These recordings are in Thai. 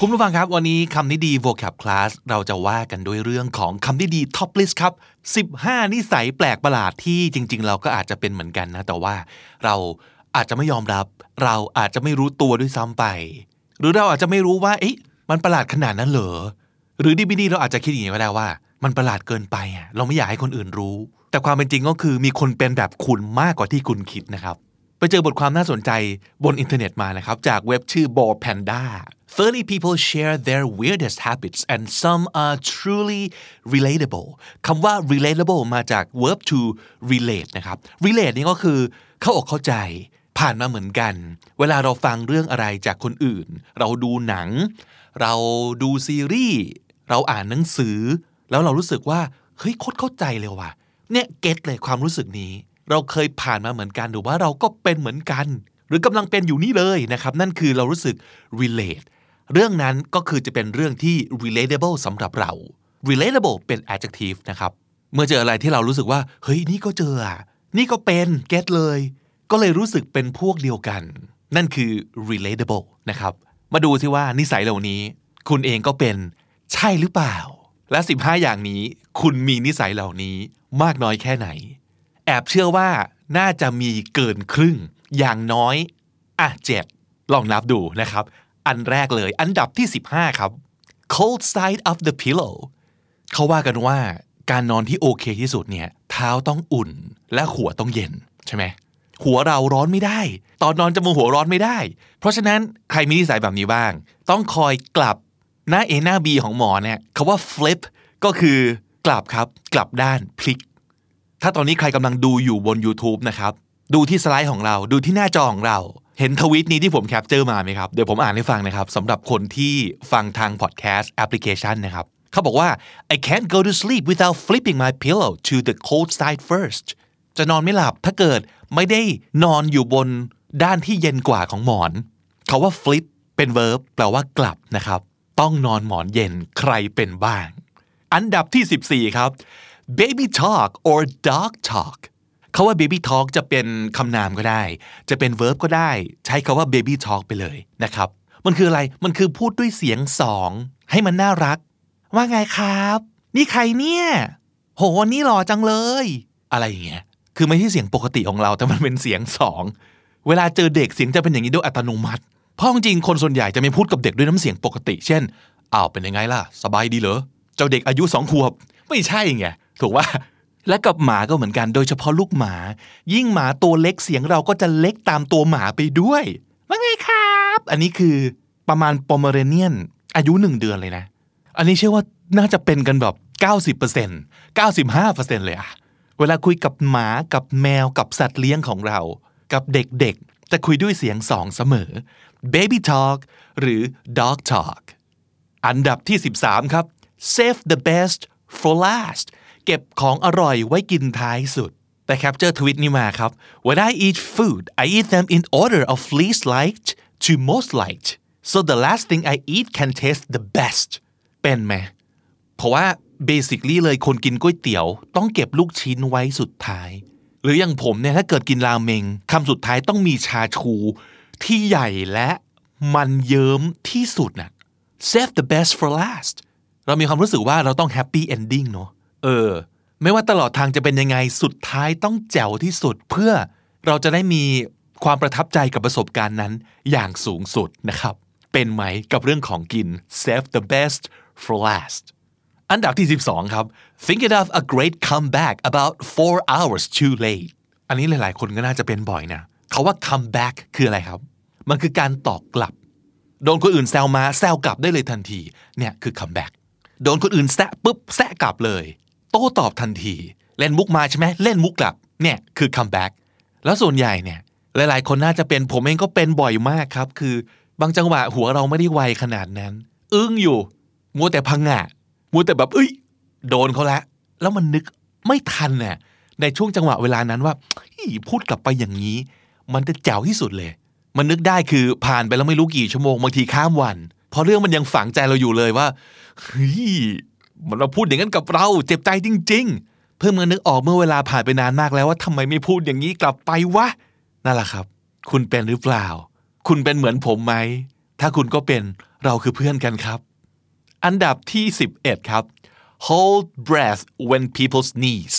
คุณผู้ฟังครับ วันนี้คำนี้ดี vocab class เราจะว่ากันด้วยเรื่องของคำนี้ดี top list ครับ 15 นิสัยแปลกประหลาดที่จริง ๆ เราก็อาจจะเป็นเหมือนกันนะ แต่ว่าเราอาจจะไม่ยอมรับ เราอาจจะไม่รู้ตัวด้วยซ้ำไป หรือเราอาจจะไม่รู้ว่า เอ๊ะมันประหลาดขนาดนั้นเหรอ หรือดีบีดีเราอาจจะคิดอย่างนี้ก็ได้ว่า มันประหลาดเกินไปอะเราไม่อยากให้คนอื่นรู้ แต่ความเป็นจริงก็คือมีคนเป็นแบบคุณมากกว่าที่คุณคิดนะครับ ไปเจอบทความน่าสนใจบนอินเทอร์เน็ตมานะครับ จากเว็บชื่อ b o r Panda 30 people share their weirdest habits and some are truly relatable คำว่า relatable มาจาก verb to relate นะครับ relate นี่ก็คือเข้าอกเข้าใจผ่านมาเหมือนกัน เวลาเราฟังเรื่องอะไรจากคนอื่น เราดูหนัง เราดูซีรีส์ เราอ่านหนังสือ แล้วเรารู้สึกว่า เฮ้ยโคตรเข้าใจเลยว่ะ เนี่ยเก็ตเลยความรู้สึกนี้ เราเคยผ่านมาเหมือนกันหรือว่าเราก็เป็นเหมือนกัน หรือกำลังเป็นอยู่นี่เลยนะครับ นั่นคือเรารู้สึก relate เรื่องนั้นก็คือจะเป็นเรื่องที่ relatable สำหรับเรา relatable เป็น adjective นะครับ เมื่อเจออะไรที่เรารู้สึกว่า เฮ้ย นี่ก็เจออะนี่ก็เป็น get เลย ก็เลยรู้สึกเป็นพวกเดียวกัน นั่นคือ relatable นะครับ มาดูซิว่านิสัยเหล่านี้ คุณเองก็เป็นใช่หรือเปล่า และ 15 อย่างนี้ คุณมีนิสัยเหล่านี้มากน้อยแค่ไหน แอบเชื่อว่าน่าจะมีเกินครึ่ง อย่างน้อย อะเจ็ดลองนับดูนะครับ อันแรกเลย อันดับที่ 15 ครับ cold side of the pillow เขาว่ากันว่าการนอนที่โอเคที่สุดเนี่ย เท้าต้องอุ่นและหัวต้องเย็นใช่ไหมหัวเราร้อนไม่ได้ ตอนนอนจะมือหัวร้อนไม่ได้ เพราะฉะนั้นใครมีนิสัยแบบนี้บ้าง ต้องคอยกลับหน้า A หน้า B ของหมอเนี่ยคาว่า flip ก็คือกลับครับ กลับด้านพลิก ถ้าตอนนี้ใครกำลังดูอยู่บน YouTube นะครับ ดูที่สไลด์ของเรา ดูที่หน้าจอของเรา เห็นทวิตนี้ที่ผม capture มาไหมครับ เดี๋ยวผมอ่านให้ฟังนะครับสำหรับคนที่ฟังทางพอดแคสต์แอปพลิเคชันนะครับ เขาบอกว่า I can't go to sleep without flipping my pillow to the cold side first จะนอนไม่หลับถ้าเกิดไม่ได้นอนอยู่บนด้านที่เย็นกว่าของหมอน เขาว่า flip เป็น verb แปลว่ากลับนะครับ ต้องนอนหมอนเย็นใครเป็นบ้าง อันดับที่ 14 ครับ baby talk or dog talk เขาว่า baby talk จะเป็นคำนามก็ได้ จะเป็น verb ก็ได้ ใช้คาว่า baby talk ไปเลยนะครับ มันคืออะไรมันคือพูดด้วยเสียงสองให้มันน่ารัก ว่าไงครับ นี่ใครเนี่ย โหนี่หล่อจังเลย อะไรอย่างเงี้ยคือไม่ใช่เสียงปกติของเราแต่มันเป็นเสียงสองเวลาเจอเด็กเสียงจะเป็นอย่างนี้ด้วยอัตโนมัติเพราะจริงคนส่วนใหญ่จะไม่พูดกับเด็กด้วยน้ำเสียงปกติ เช่นอ้าวเป็นยังไงล่ะ สบายดีเหรอ เจ้าเด็กอายุสองขวบ ไม่ใช่ไง ถูกว่า และกับหมาก็เหมือนกันโดยเฉพาะลูกหมา ยิ่งหมาตัวเล็กเสียงเราก็จะเล็กตามตัวหมาไปด้วยว่าไงครับ อันนี้คือประมาณปอมเมเรเนียน อายุหนึ่งเดือนเลยนะ อันนี้เชื่อว่าน่าจะเป็นกันแบบ 90% 95%เลยอะเวลาคุยกับหมากับแมวกับสัตว์เลี้ยงของเรา กับเด็กๆ จะคุยด้วยเสียงสองเสมอ baby talk หรือ dog talk อันดับที่ 13 ครับ save the best for last เก็บของอร่อยไว้กินท้ายสุด แต่ capture tweet นี้มาครับ When I eat food I eat them in order of least liked to most liked so the last thing I eat can taste the best เป็นไหมเพราะว่า basically เลยคนกินก๋วยเตี๋ยวต้องเก็บลูกชิ้นไว้สุดท้าย หรืออย่างผมเนี่ยถ้าเกิดกินราเมงคำสุดท้ายต้องมีชาชูที่ใหญ่และมันเยิ้มที่สุดน่ะ save the best for last เรามีความรู้สึกว่าเราต้อง happy ending เนอะ เออ ไม่ว่าตลอดทางจะเป็นยังไงสุดท้ายต้องแจ๋วที่สุด เพื่อเราจะได้มีความประทับใจกับประสบการณ์นั้นอย่างสูงสุดนะครับ เป็นไหมกับเรื่องของกิน save the best for last อันดับที่ 12 ครับ thinking of a great comeback about four hours too late อันนี้หลาย ๆ คนก็น่าจะเป็นบ่อยนะเขาว่า comeback คืออะไรครับ มันคือการตอบกลับ โดนคนอื่นแซวมาแซวกลับได้เลยทันที เนี่ยคือ comeback โดนคนอื่นแซะปุ๊บแซะกลับเลย ต้ตอบทันที เล่นมุกมาใช่ไหมเล่นมุกกลับเนี่ยคือ comeback แล้วส่วนใหญ่เนี่ยหลายๆ คนน่าจะเป็นผมเองก็เป็นบ่อยมากครับคือบางจังหวะหัวเราไม่ได้ไวขนาดนั้น อึ้งอยู่ มัวแต่พังงะมัวแต่แบบเอ้ย โดนเขาแล้วแล้วมันนึกไม่ทันน่ะในช่วงจังหวะเวลานั้นว่าพูดกลับไปอย่างนี้ มันจะแจ๋วที่สุดเลย มันนึกได้คือผ่านไปแล้วไม่รู้กี่ชั่วโมงบางทีข้ามวัน เพราะเรื่องมันยังฝังใจเราอยู่เลยว่าเฮ้ย เราพูดอย่างนั้นกับเรา เจ็บใจจริง ๆ เพิ่งมานึกออกเมื่อเวลาผ่านไปนานมากแล้วว่าทำไมไม่พูดอย่างนี้กลับไปวะนั่นแหละครับ คุณเป็นหรือเปล่า คุณเป็นเหมือนผมไหม ถ้าคุณก็เป็นเราคือเพื่อนกันครับ อันดับที่ 11 ครับ hold breath when people sneeze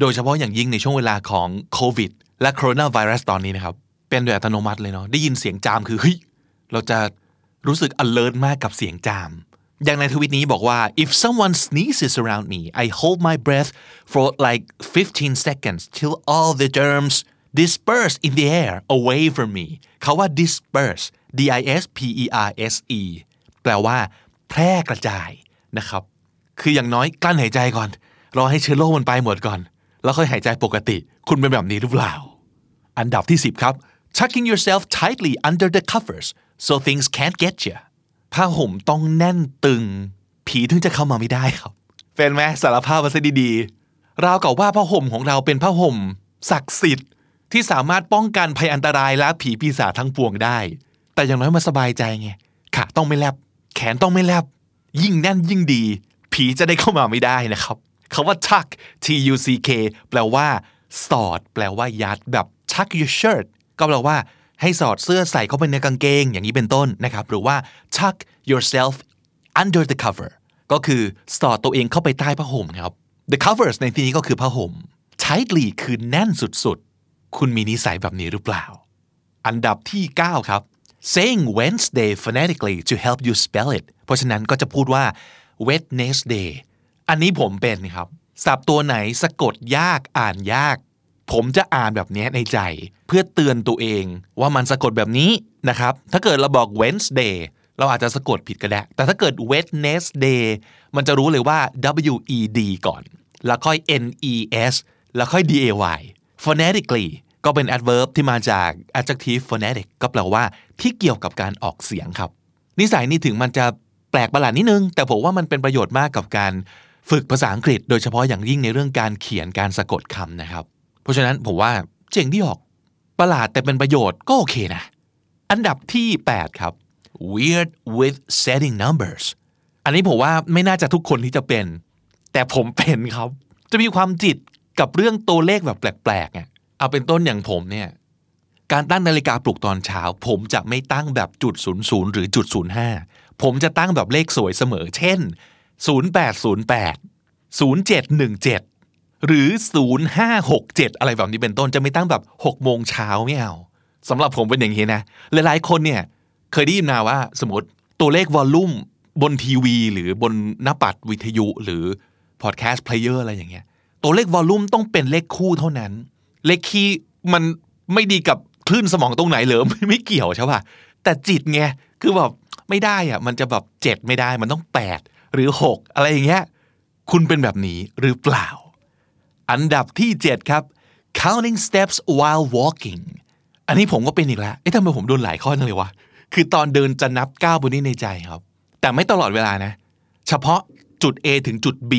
โดยเฉพาะอย่างยิ่งในช่วงเวลาของโควิดและโคโรนาไวรัสตอนนี้นะครับ เป็นโดยอัตโนมัติเลยเนาะได้ยินเสียงจามคือเฮ้ยเราจะรู้สึก alert มากกับเสียงจาม อย่างในทวิตนี้บอกว่า if someone sneezes around me I hold my breath for like 15 seconds till all the germs disperse in the air away from me เขาว่า disperse d i s p e r s e แปลว่า แพร่กระจายนะครับ คืออย่างน้อยกลั้นหายใจก่อน รอให้เชื้อโรคมันไปหมดก่อน แล้วค่อยหายใจปกติ คุณเป็นแบบนี้หรือเปล่า อันดับที่ 10 ครับ tucking yourself tightly under the covers so things can't get you ผ้าห่มต้องแน่นตึง ผีถึงจะเข้ามาไม่ได้ครับ เป็นไหมสารภาพมาซะดีๆราวกับว่าผ้าห่มของเราเป็นผ้าห่มศักดิ์สิทธิ์ที่สามารถป้องกันภัยอันตรายและผีปีศาจทั้งปวงได้ แต่อย่างน้อยมาสบายใจไงขาต้องไม่แลบแขนต้องไม่แลบยิ่งแน่นยิ่งดี ผีจะได้เข้ามาไม่ได้นะครับคาว่า tuck t u c k แปลว่า สอด แปลว่ายัดแบบ tuck your shirt ก็แปลว่า ให้สอดเสื้อใส่เข้าไปในกางเกง อย่างนี้เป็นต้นนะครับ หรือว่า tuck yourself under the cover ก็คือสอดตัวเองเข้าไปใต้ผ้าห่มครับ the covers ในที่นี้ก็คือผ้าห่ม tightly คือแน่นสุดๆ คุณมีนิสัยแบบนี้หรือเปล่า อันดับที่ 9 ครับ saying Wednesday phonetically to help you spell it เพราะฉะนั้นก็จะพูดว่า Wednesday อันนี้ผมเป็นครับสับตัวไหนสะกดยากอ่านยาก ผมจะอ่านแบบนี้ในใจ เพื่อเตือนตัวเองว่ามันสะกดแบบนี้นะครับ ถ้าเกิดเราบอก Wednesday เราอาจจะสะกดผิดก็ได้ แต่ถ้าเกิด Wednesday มันจะรู้เลยว่า W E D ก่อน แล้วค่อย N E S แล้วค่อย D A Y phonetically ก็เป็น adverb ที่มาจาก adjective phonetic ก็แปลว่าที่เกี่ยวกับการออกเสียงครับ นิสัยนี้ถึงมันจะแปลกประหลาดนิดนึง แต่ผมว่ามันเป็นประโยชน์มากกับการฝึกภาษาอังกฤษ โดยเฉพาะอย่างยิ่งในเรื่องการเขียนการสะกดคำนะครับ เพราะฉะนั้นผมว่าเจ๋งที่ออก ประหลาดแต่เป็นประโยชน์ก็โอเคนะ อันดับที่ 8 ครับ weird with setting numbers อันนี้ผมว่าไม่น่าจะทุกคนที่จะเป็น แต่ผมเป็นครับ จะมีความจิตกับเรื่องตัวเลขแบบแปลกๆอะเอาเป็นต้นอย่างผมเนี่ยการตั้งนาฬิกาปลุกตอนเช้า ผมจะไม่ตั้งแบบจุดศูนย์ศูนย์หรือจุดศูนย์ห้าผมจะตั้งแบบเลขสวยเสมอ เช่น 0808 0717 หรือ 0567 อะไรแบบนี้เป็นต้นจะไม่ตั้งแบบ6โมงเช้าไม่เอาสำหรับผมเป็นอย่างนี้นะ หลายๆ คนเนี่ยเคยได้ยินมาว่าสมมติตัวเลข volume บนทีวี หรือบนหน้าปัดวิทยุหรือ podcast player อะไรอย่างเงี้ยตัวเลข volume ต้องเป็นเลขคู่เท่านั้น เลขคี่มันไม่ดีกับคลื่นสมองตรงไหนเหรอไม่เกี่ยวใช่ป่ะแต่จิตไงคือแบบไม่ได้อะมันจะแบบเจ็ดไม่ได้มันต้องแปดหรือหกอะไรอย่างเงี้ยคุณเป็นแบบนี้หรือเปล่า อันดับที่เจ็ดครับ counting steps while walking อันนี้ผมก็เป็นอีกแล้ว เอ๊ะทำไมผมโดนหลายข้อจังเลยวะ คือตอนเดินจะนับก้าวบนนี้ในใจครับ แต่ไม่ตลอดเวลานะ เฉพาะจุด A ถึงจุด B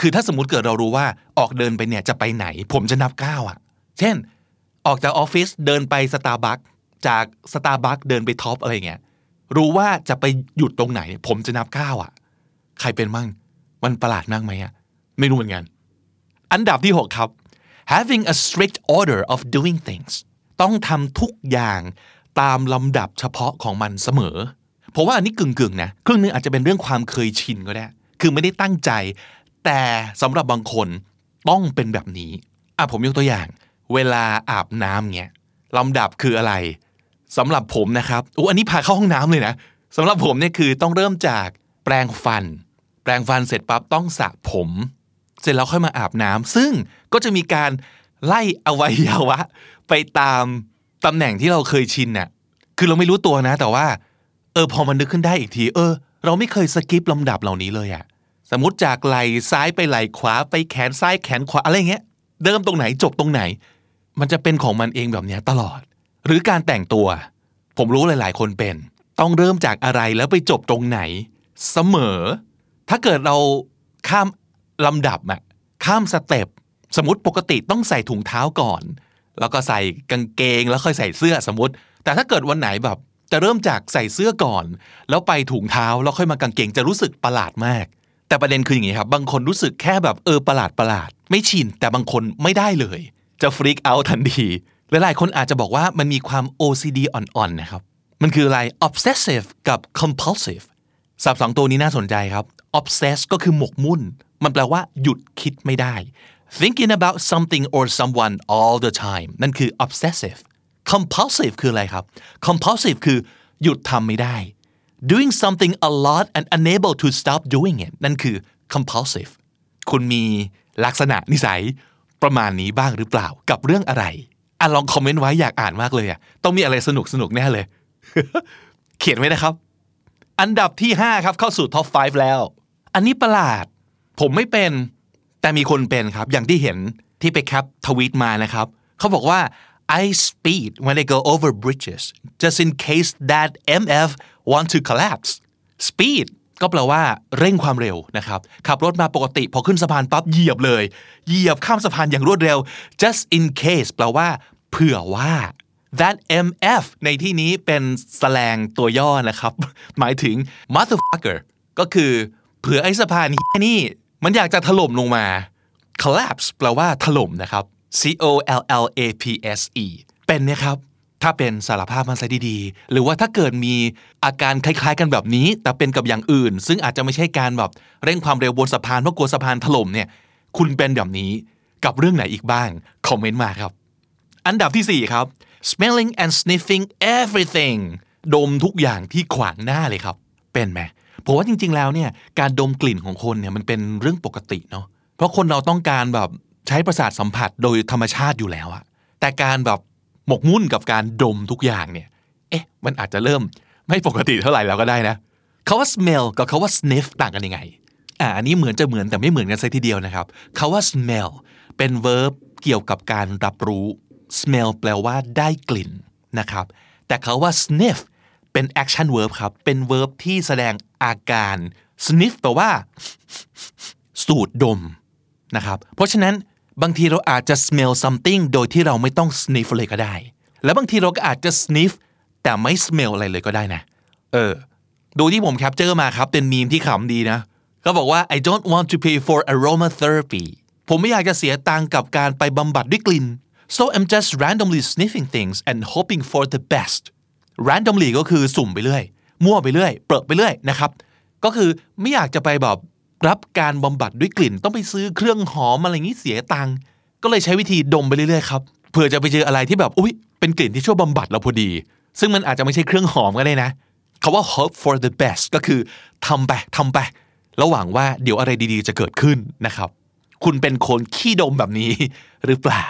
คือถ้าสมมติเกิดเรารู้ว่าออกเดินไปเนี่ยจะไปไหน ผมจะนับก้าวอะเช่น ออกจากออฟฟิศเดินไปสตาร์บัคจากสตาร์บัคเดินไปท็อปอะไรเงี้ย รู้ว่าจะไปหยุดตรงไหน ผมจะนับก้าวอะใครเป็นมั่ง มันประหลาดมากไหมอะไม่รู้เหมือนกัน อันดับที่ 6 ครับ having a strict order of doing things ต้องทำทุกอย่างตามลำดับเฉพาะของมันเสมอเพราะว่าอันนี้กึ่งๆนะครึ่งนึงอาจจะเป็นเรื่องความเคยชินก็ได้ คือไม่ได้ตั้งใจ แต่สำหรับบางคนต้องเป็นแบบนี้อะผมยกตัวอย่าง เวลาอาบน้ำเงี้ยลำดับคืออะไรสำหรับผมนะครับโอ้อันนี้พาเข้าห้องน้ำเลยนะสำหรับผมเนี่ยคือต้องเริ่มจากแปรงฟัน แปรงฟันเสร็จปั๊บต้องสระผม เสร็จแล้วค่อยมาอาบน้ำซึ่งก็จะมีการไล่อวัยวะ ไปตามตำแหน่งที่เราเคยชินน่ะคือเราไม่รู้ตัวนะ แต่ว่า เออพอมันนึกขึ้นได้อีกที เออ เราไม่เคยสกิปลำดับเหล่านี้เลยอะสมมติจากไหล่ซ้ายไปไหล่ขวาไปแขนซ้ายแขนขวาอะไรเงี้ยเริ่มตรงไหนจบตรงไหน มันจะเป็นของมันเองแบบนี้ตลอด หรือการแต่งตัว ผมรู้หลาย ๆ คนเป็น ต้องเริ่มจากอะไรแล้วไปจบตรงไหน เสมอ ถ้าเกิดเราข้าม ลำดับอะข้ามสเต็ปสมมติปกติต้องใส่ถุงเท้าก่อน แล้วก็ใส่กางเกงแล้วค่อยใส่เสื้อสมมติ แต่ถ้าเกิดวันไหนแบบจะเริ่มจากใส่เสื้อก่อน แล้วไปถุงเท้าแล้วค่อยมากางเกงจะรู้สึกประหลาดมาก แต่ประเด็นคืออย่างนี้ครับ บางคนรู้สึกแค่แบบเออประหลาดประหลาด ไม่ชินแต่บางคนไม่ได้เลย จะฟรีกเอาทันทีหลายๆคนอาจจะบอกว่ามันมีความ OCD อ่อนๆนะครับ มันคืออะไร obsessive กับ compulsive สับสองตัวนี้น่าสนใจครับ obsess ก็คือหมกมุ่น มันแปลว่าหยุดคิดไม่ได้ thinking about something or someone all the time นั่นคือ obsessive compulsive คืออะไรครับ compulsive คือหยุดทำไม่ได้ doing something a lot and unable to stop doing it นั่นคือ compulsive คุณมีลักษณะนิสัยประมาณนี้บ้างหรือเปล่ากับเรื่องอะไรอะลองคอมเมนต์ไว้อยากอ่านมากเลยอะต้องมีอะไรสนุกสนุกแน่เลย เขียนไว้นะครับ อันดับที่ 5 ครับเข้าสู่ท็อป 5 แล้ว อันนี้ประหลาด ผมไม่เป็น แต่มีคนเป็นครับ อย่างที่เห็นที่ไปแคปทวีตมานะครับ เขาบอกว่า I speed when I go over bridges just in case that MF want to collapse speed ก็แปลว่าเร่งความเร็วนะครับ ขับรถมาปกติพอขึ้นสะพานปั๊บเหยียบเลย เหยียบข้ามสะพานอย่างรวดเร็ว just in case แปลว่า เผื่อว่า that MF ในที่นี้เป็นแสลงตัวย่อนะครับ หมายถึง motherfucker ก็คือ เผื่อไอ้สะพานนี้มันอยากจะถล่มลงมา collapse แปลว่าถล่มนะครับ C O L L A P S E เป็นนะครับ ถ้าเป็นสารภาพมันซะดีๆ หรือว่าถ้าเกิดมีอาการคล้ายๆกันแบบนี้ แต่เป็นกับอย่างอื่น ซึ่งอาจจะไม่ใช่การแบบเร่งความเร็วบนสะพานเพราะกลัวสะพานถล่มเนี่ย คุณเป็นแบบนี้กับเรื่องไหนอีกบ้าง คอมเมนต์มาครับ อันดับที่ 4 ครับ smelling and sniffing everything ดมทุกอย่างที่ขวางหน้าเลยครับ เป็นไหม ผมว่าจริง ๆ แล้วเนี่ยการดมกลิ่นของคนเนี่ยมันเป็นเรื่องปกติเนาะเพราะคนเราต้องการแบบใช้ประสาทสัมผัสโดยธรรมชาติอยู่แล้วอะแต่การแบบหมกมุ่นกับการดมทุกอย่างเนี่ย เอ๊ะ มันอาจจะเริ่มไม่ปกติเท่าไหร่แล้วก็ได้นะคาว่า smell กับคาว่า sniff ต่างกันยังไง อ่าอันนี้เหมือนจะเหมือนแต่ไม่เหมือนกันซะทีเดียวนะครับคาว่า smell เป็น verb เกี่ยวกับการรับรู้ smell แปลว่าได้กลิ่นนะครับ แต่คาว่า sniff เป็น action verb ครับ เป็น verb ที่แสดงอาการ sniff แปลว่า สูดดมนะครับ เพราะฉะนั้นบางทีเราอาจจะ smell something โดยที่เราไม่ต้อง sniff เลยก็ได้ แล้วบางทีเราก็อาจจะ sniff แต่ไม่ smell อะไรเลยก็ได้นะ เออ ดูที่ผมแคปเจอร์มาครับ เป็นมีมที่ขำดีนะเขาบอกว่า I don't want to pay for aromatherapy ผมไม่อยากจะเสียตังกับการไปบำบัดด้วยกลิ่น so I'm just randomly sniffing things and hoping for the best randomly ก็คือสุ่มไปเรื่อย มั่วไปเรื่อย เปรอะไปเรื่อยนะครับ ก็คือไม่อยากจะไปแบบรับการบำบัดด้วยกลิ่น ต้องไปซื้อเครื่องหอมอะไรงนี้เสียตังค์ ก็เลยใช้วิธีดมไปเรื่อยๆครับ เผื่อจะไปเจออะไรที่แบบ อุ้ยเป็นกลิ่นที่ช่วยบำบัดเราพอดี ซึ่งมันอาจจะไม่ใช่เครื่องหอมก็ได้นะคาว่า hope for the best ก็คือทำไปทำไปแล้วหวังว่าเดี๋ยวอะไรดีๆ จะเกิดขึ้นนะครับ คุณเป็นคนขี้ดมแบบนี้หรือเปล่า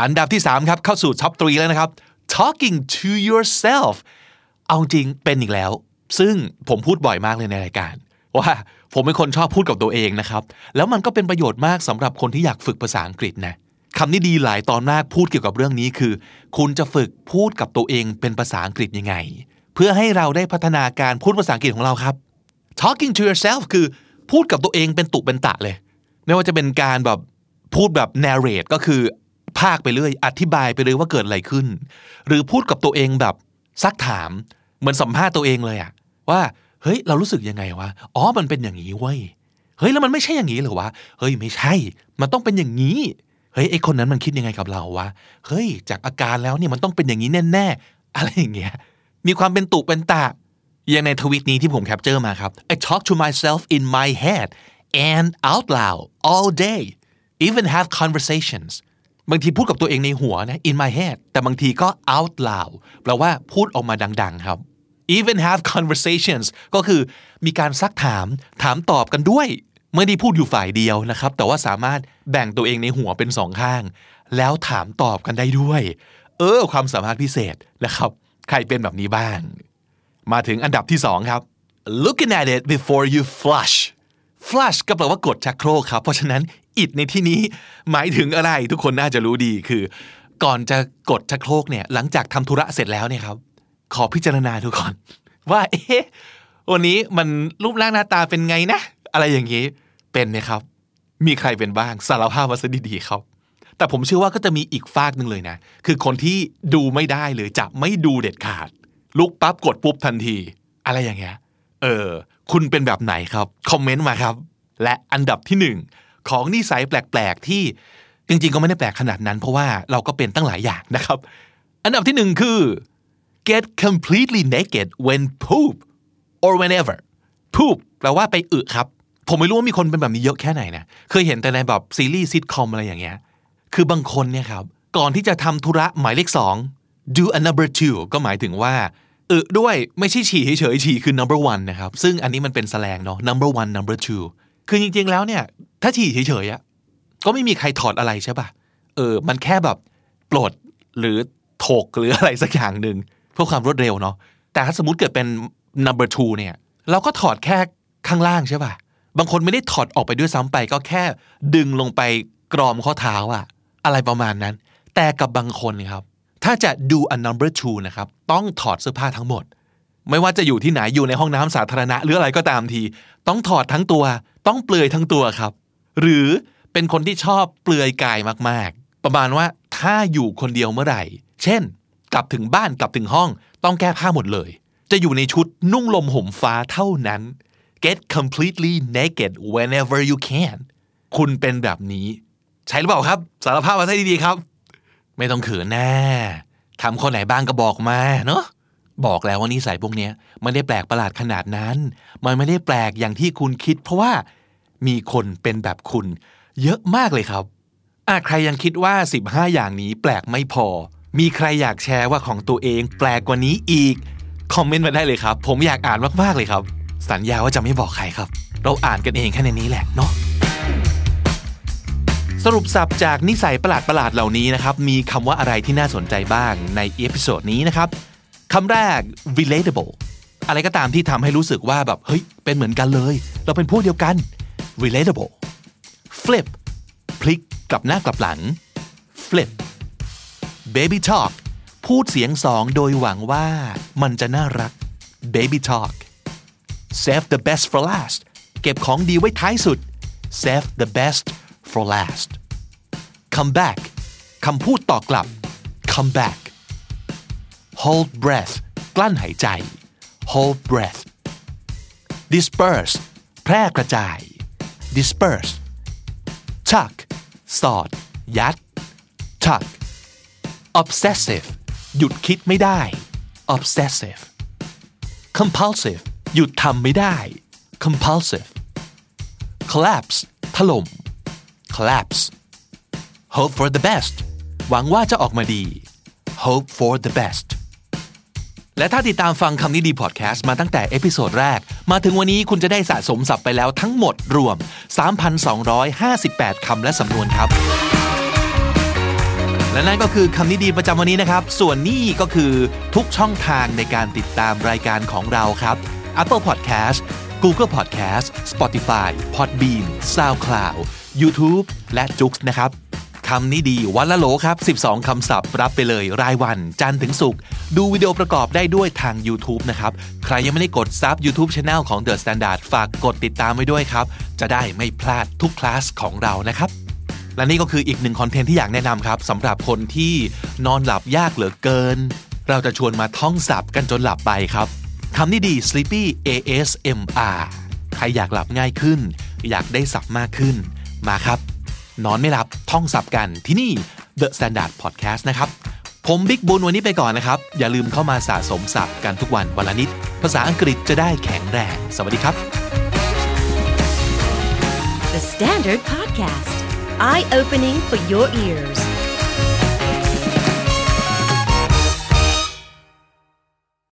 อันดับที่ 3 ครับ เข้าสู่ท็อป3แล้วนะครับ talking to yourself เอาจริงเป็นอีกแล้ว ซึ่งผมพูดบ่อยมากเลยในรายการ ว่าผมเป็นคนชอบพูดกับตัวเองนะครับ แล้วมันก็เป็นประโยชน์มากสำหรับคนที่อยากฝึกภาษาอังกฤษนะคำนี้ดีหลายตอนมากพูดเกี่ยวกับเรื่องนี้คือ คุณจะฝึกพูดกับตัวเองเป็นภาษาอังกฤษยังไง เพื่อให้เราได้พัฒนาการพูดภาษาอังกฤษของเราครับ talking to yourself คือพูดกับตัวเองเป็นตุเป็นตะเลย ไม่ว่าจะเป็นการแบบพูดแบบ narrate ก็คือ ภาคไปเรื่อยอธิบายไปเลยว่าเกิดอะไรขึ้น หรือพูดกับตัวเองแบบซักถามเหมือนสัมภาษณ์ตัวเองเลยอะว่าเฮ้ยเรารู้สึกยังไงวะอ๋อมันเป็นอย่างนี้เว้ยเฮ้ยแล้วมันไม่ใช่อย่างนี้เหรอวะเฮ้ยไม่ใช่ มันต้องเป็นอย่างนี้เฮ้ยไอคนนั้นมันคิดยังไงกับเราวะเฮ้ยจากอาการแล้วเนี่ยมันต้องเป็นอย่างนี้แน่ๆอะไรอย่างเงี้ยมีความเป็นตุเป็นตะอย่างในทวิตนี้ที่ผมแคปเจอร์มาครับ I talk to myself in my head and out loud all day even have conversations บางทีพูดกับตัวเองในหัวนะ in my head แต่บางทีก็ out loud แปลว่าพูดออกมาดัง ๆ ครับ even have conversations ก็คือมีการซักถามถามตอบกันด้วย ไม่ได้พูดอยู่ฝ่ายเดียวนะครับ แต่ว่าสามารถแบ่งตัวเองในหัวเป็นสองข้าง แล้วถามตอบกันได้ด้วย เออ ความสามารถพิเศษนะครับ ใครเป็นแบบนี้บ้าง มาถึงอันดับที่สองครับ looking at it before you flush flush ก็แปลว่ากดชักโครกครับ เพราะฉะนั้น it ในที่นี้หมายถึงอะไรทุกคนน่าจะรู้ดีคือ ก่อนจะกดชักโครกเนี่ยหลังจากทำธุระเสร็จแล้วเนี่ยครับ ขอพิจารณาทุกคนว่าเอ๊ะวันนี้มันรูปร่างหน้าตาเป็นไงนะ อะไรอย่างนี้เป็นไหมครับ มีใครเป็นบ้างสารภาพมาซะดีๆครับแต่ผมเชื่อว่าก็จะมีอีกฝากหนึ่งเลยนะ คือคนที่ดูไม่ได้เลยจะไม่ดูเด็ดขาด ลุกปั๊บกดปุ๊บทันที อะไรอย่างเงี้ย เออ คุณเป็นแบบไหนครับ คอมเมนต์มาครับ และอันดับที่หนึ่งของนิสัยแปลก ๆ ที่จริง ๆ ก็ไม่ได้แปลกขนาดนั้น เพราะว่าเราก็เป็นตั้งหลายอย่างนะครับ อันดับที่หนึ่งคือ get completely naked when poop or whenever poop แปลว่าไปอึครับ ผมไม่รู้ว่ามีคนเป็นแบบนี้เยอะแค่ไหนนะ เคยเห็นแต่ในแบบซีรีส์ซิทคอมอะไรอย่างเงี้ย คือบางคนเนี่ยครับ ก่อนที่จะทำธุระหมายเลขสอง do a number two ก็หมายถึงว่า อึด้วยไม่ใช่ฉี่เฉยๆฉี่คือ number one นะครับ ซึ่งอันนี้มันเป็นแสลงเนาะ number one number two คือจริงๆแล้วเนี่ย ถ้าฉี่เฉยๆอะก็ไม่มีใครถอดอะไรใช่ป่ะ เออ มันแค่แบบปลดหรือถกหรืออะไรสักอย่างหนึ่งเพื่อความรวดเร็วเนาะแต่ถ้าสมมติเกิดเป็น number two เนี่ยเราก็ถอดแค่ข้างล่างใช่ป่ะ บางคนไม่ได้ถอดออกไปด้วยซ้ำไป ก็แค่ดึงลงไปกรอมข้อเท้าอะอะไรประมาณนั้น แต่กับบางคนครับ ถ้าจะดู a number two นะครับ ต้องถอดเสื้อผ้าทั้งหมด ไม่ว่าจะอยู่ที่ไหนอยู่ในห้องน้ำสาธารณะหรืออะไรก็ตามที ต้องถอดทั้งตัว ต้องเปลือยทั้งตัวครับ หรือเป็นคนที่ชอบเปลือยกายมากๆ ประมาณว่าถ้าอยู่คนเดียวเมื่อไหร่ เช่น กลับถึงบ้านกลับถึงห้อง ต้องแก้ผ้าหมดเลย จะอยู่ในชุดนุ่งลมห่มฟ้าเท่านั้น get completely naked whenever you can คุณเป็นแบบนี้ ใช่หรือเปล่าครับ สารภาพมาให้ดีๆครับ ไม่ต้องเขินแน่ทำคนไหนบ้างก็บอกมาเนาะบอกแล้วว่านิสัยพวกนี้ไม่ได้แปลกประหลาดขนาดนั้น มันไม่ได้แปลกอย่างที่คุณคิด เพราะว่ามีคนเป็นแบบคุณ เยอะมากเลยครับอะใครยังคิดว่า 15 อย่างนี้แปลกไม่พอ มีใครอยากแชร์ว่าของตัวเองแปลกกว่านี้อีก คอมเมนต์มาได้เลยครับ ผมอยากอ่านมากๆเลยครับ สัญญาว่าจะไม่บอกใครครับ เราอ่านกันเองแค่ในนี้แหละเนาะ สรุปศัพท์จากนิสัยประหลาดประหลาดเหล่านี้นะครับ มีคำว่าอะไรที่น่าสนใจบ้างใน episode นี้นะครับคำแรก relatable อะไรก็ตามที่ทำให้รู้สึกว่าแบบเฮ้ยเป็นเหมือนกันเลย เราเป็นพวกเดียวกัน relatable flip พลิกกลับหน้ากลับหลัง flip baby talk พูดเสียงสองโดยหวังว่ามันจะน่ารัก baby talk save the best for last เก็บของดีไว้ท้ายสุด save the best for last come back คำพูดต่อกลับ come back hold breath กลั้นหายใจ hold breath disperse แพร่กระจาย disperse tuck สอด ยัด tuck obsessive หยุดคิดไม่ได้ obsessive compulsive หยุดทำไม่ได้ compulsive collapse ถล่ม collapse hope for the best หวังว่าจะออกมาดี hope for the best และถ้าติดตามฟังคำนี้ดีพอดแคสต์มาตั้งแต่ episode แรก มาถึงวันนี้คุณจะได้สะสมศัพท์ไปแล้วทั้งหมดรวม 3,258 คำและสำนวนครับ และนั่นก็คือคำนี้ดีประจำวันนี้นะครับ ส่วนนี้ก็คือทุกช่องทางในการติดตามรายการของเราครับ Apple Podcast Google Podcast Spotify Podbean SoundCloud YouTube และ j o o x นะครับคำนี้ดีวันละโหลครับ 12 คำศัพท์รับไปเลยรายวัน จันทร์ถึงศุกร์ดูวิดีโอประกอบได้ด้วยทาง YouTube นะครับ ใครยังไม่ได้กดซับ YouTube Channel ของ The Standard ฝากกดติดตามไว้ด้วยครับ จะได้ไม่พลาดทุกคลาสของเรานะครับ และนี่ก็คืออีกหนึ่งคอนเทนต์ที่อยากแนะนำครับสำหรับคนที่นอนหลับยากเหลือเกิน เราจะชวนมาท่องศัพท์กันจนหลับไปครับคำนี้ดี Sleepy ASMR ใครอยากหลับง่ายขึ้น อยากได้ศัพท์มากขึ้น มาครับ นอนไม่หลับท่องศัพท์กันที่นี่ The Standard Podcast นะครับ ผมบิ๊กบุญวันนี้ไปก่อนนะครับ อย่าลืมเข้ามาสะสมศัพท์กันทุกวันวันละนิด ภาษาอังกฤษจะได้แข็งแรง สวัสดีครับ The Standard Podcast, eye opening for your ears.